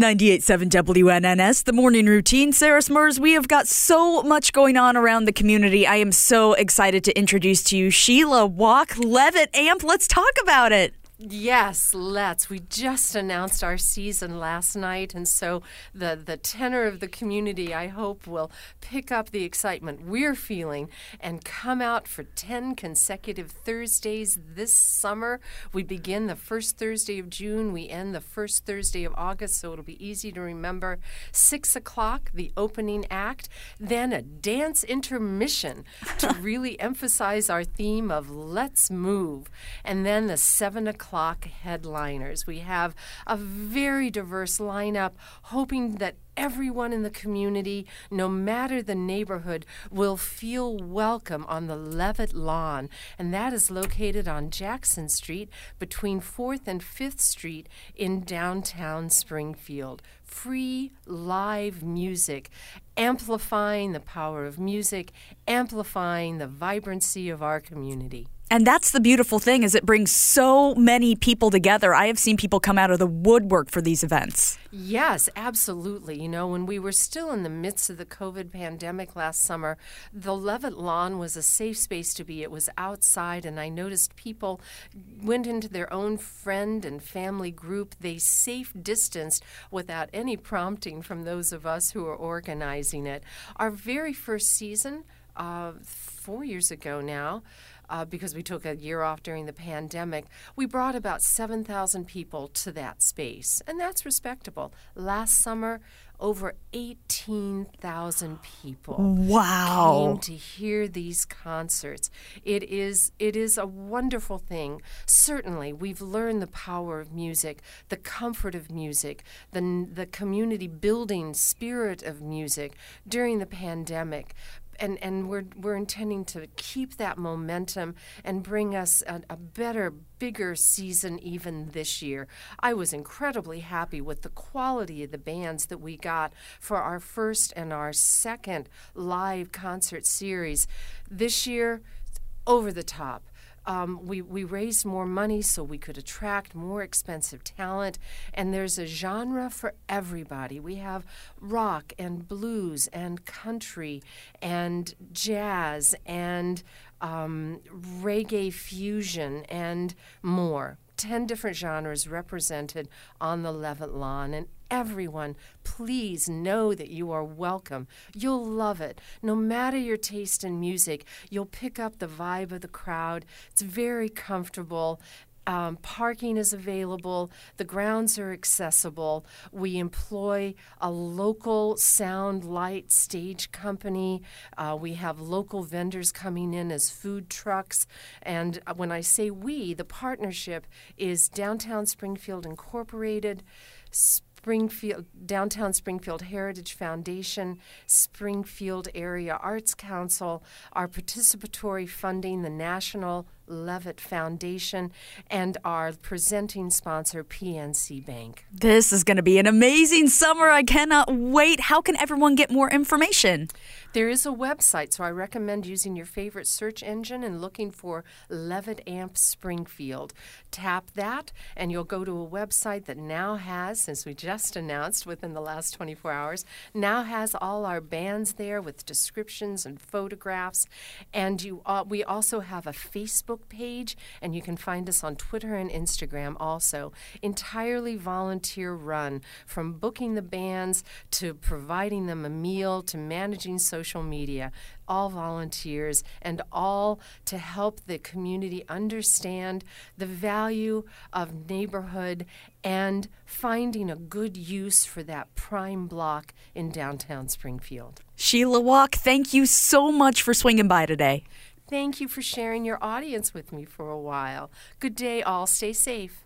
98.7 WNNS, the morning routine. Sarah Smurs, we have got so much going on around the community. I am so excited to introduce to you Sheila Walk, Levitt Amp. Let's talk about it. Yes, let's. We just announced our season last night, and so the, the tenor of the community, I hope, will pick up the excitement we're feeling and come out for 10 consecutive Thursdays this summer. We begin the first Thursday of June, we end the first Thursday of August, so it'll be easy to remember. 6 o'clock, the opening act, then a dance intermission to really emphasize our theme of Let's Move, and then the 7 o'clock o'clock headliners. We have a very diverse lineup, hoping that everyone in the community, no matter the neighborhood, will feel welcome on the Levitt Lawn. And that is located on Jackson Street between 4th and 5th Street in downtown Springfield. Free live music, amplifying the power of music, amplifying the vibrancy of our community. And that's the beautiful thing is it brings so many people together. I have seen people come out of the woodwork for these events. Yes, absolutely. You know, when we were still in the midst of the COVID pandemic last summer, the Levitt Lawn was a safe space to be. It was outside, and I noticed people went into their own friend and family group. They safe distanced without any prompting from those of us who are organizing it. Our very first season, uh, four years ago now, uh, because we took a year off during the pandemic, we brought about 7,000 people to that space, and that's respectable. Last summer, over 18,000 people wow. came to hear these concerts. It is it is a wonderful thing. Certainly, we've learned the power of music, the comfort of music, the the community building spirit of music during the pandemic and and we're we're intending to keep that momentum and bring us a, a, better, bigger season even this year. I was incredibly happy with the quality of the bands that we got for our first and our second live concert series this year. Over the top um, we, we raised more money so we could attract more expensive talent. And there's a genre for everybody. We have rock and blues and country and jazz and um, reggae fusion and more. 10 different genres represented on the Levitt lawn, and everyone, please know that you are welcome. You'll love it. No matter your taste in music, you'll pick up the vibe of the crowd. It's very comfortable. Um, parking is available. The grounds are accessible. We employ a local sound light stage company. Uh, we have local vendors coming in as food trucks. And uh, when I say we, the partnership is Downtown Springfield Incorporated. Springfield Downtown Springfield Heritage Foundation, Springfield Area Arts Council our participatory funding the National Levitt Foundation and our presenting sponsor, PNC Bank. This is going to be an amazing summer. I cannot wait. How can everyone get more information? There is a website, so I recommend using your favorite search engine and looking for Levitt Amp Springfield. Tap that, and you'll go to a website that now has, since we just announced within the last 24 hours, now has all our bands there with descriptions and photographs. And you, uh, we also have a Facebook Facebook page, and you can find us on Twitter and Instagram also. Entirely volunteer run, from booking the bands to providing them a meal to managing social media. All volunteers and all to help the community understand the value of neighborhood and finding a good use for that prime block in downtown Springfield. Sheila Walk, thank you so much for swinging by today. Thank you for sharing your audience with me for a while. Good day, all. Stay safe.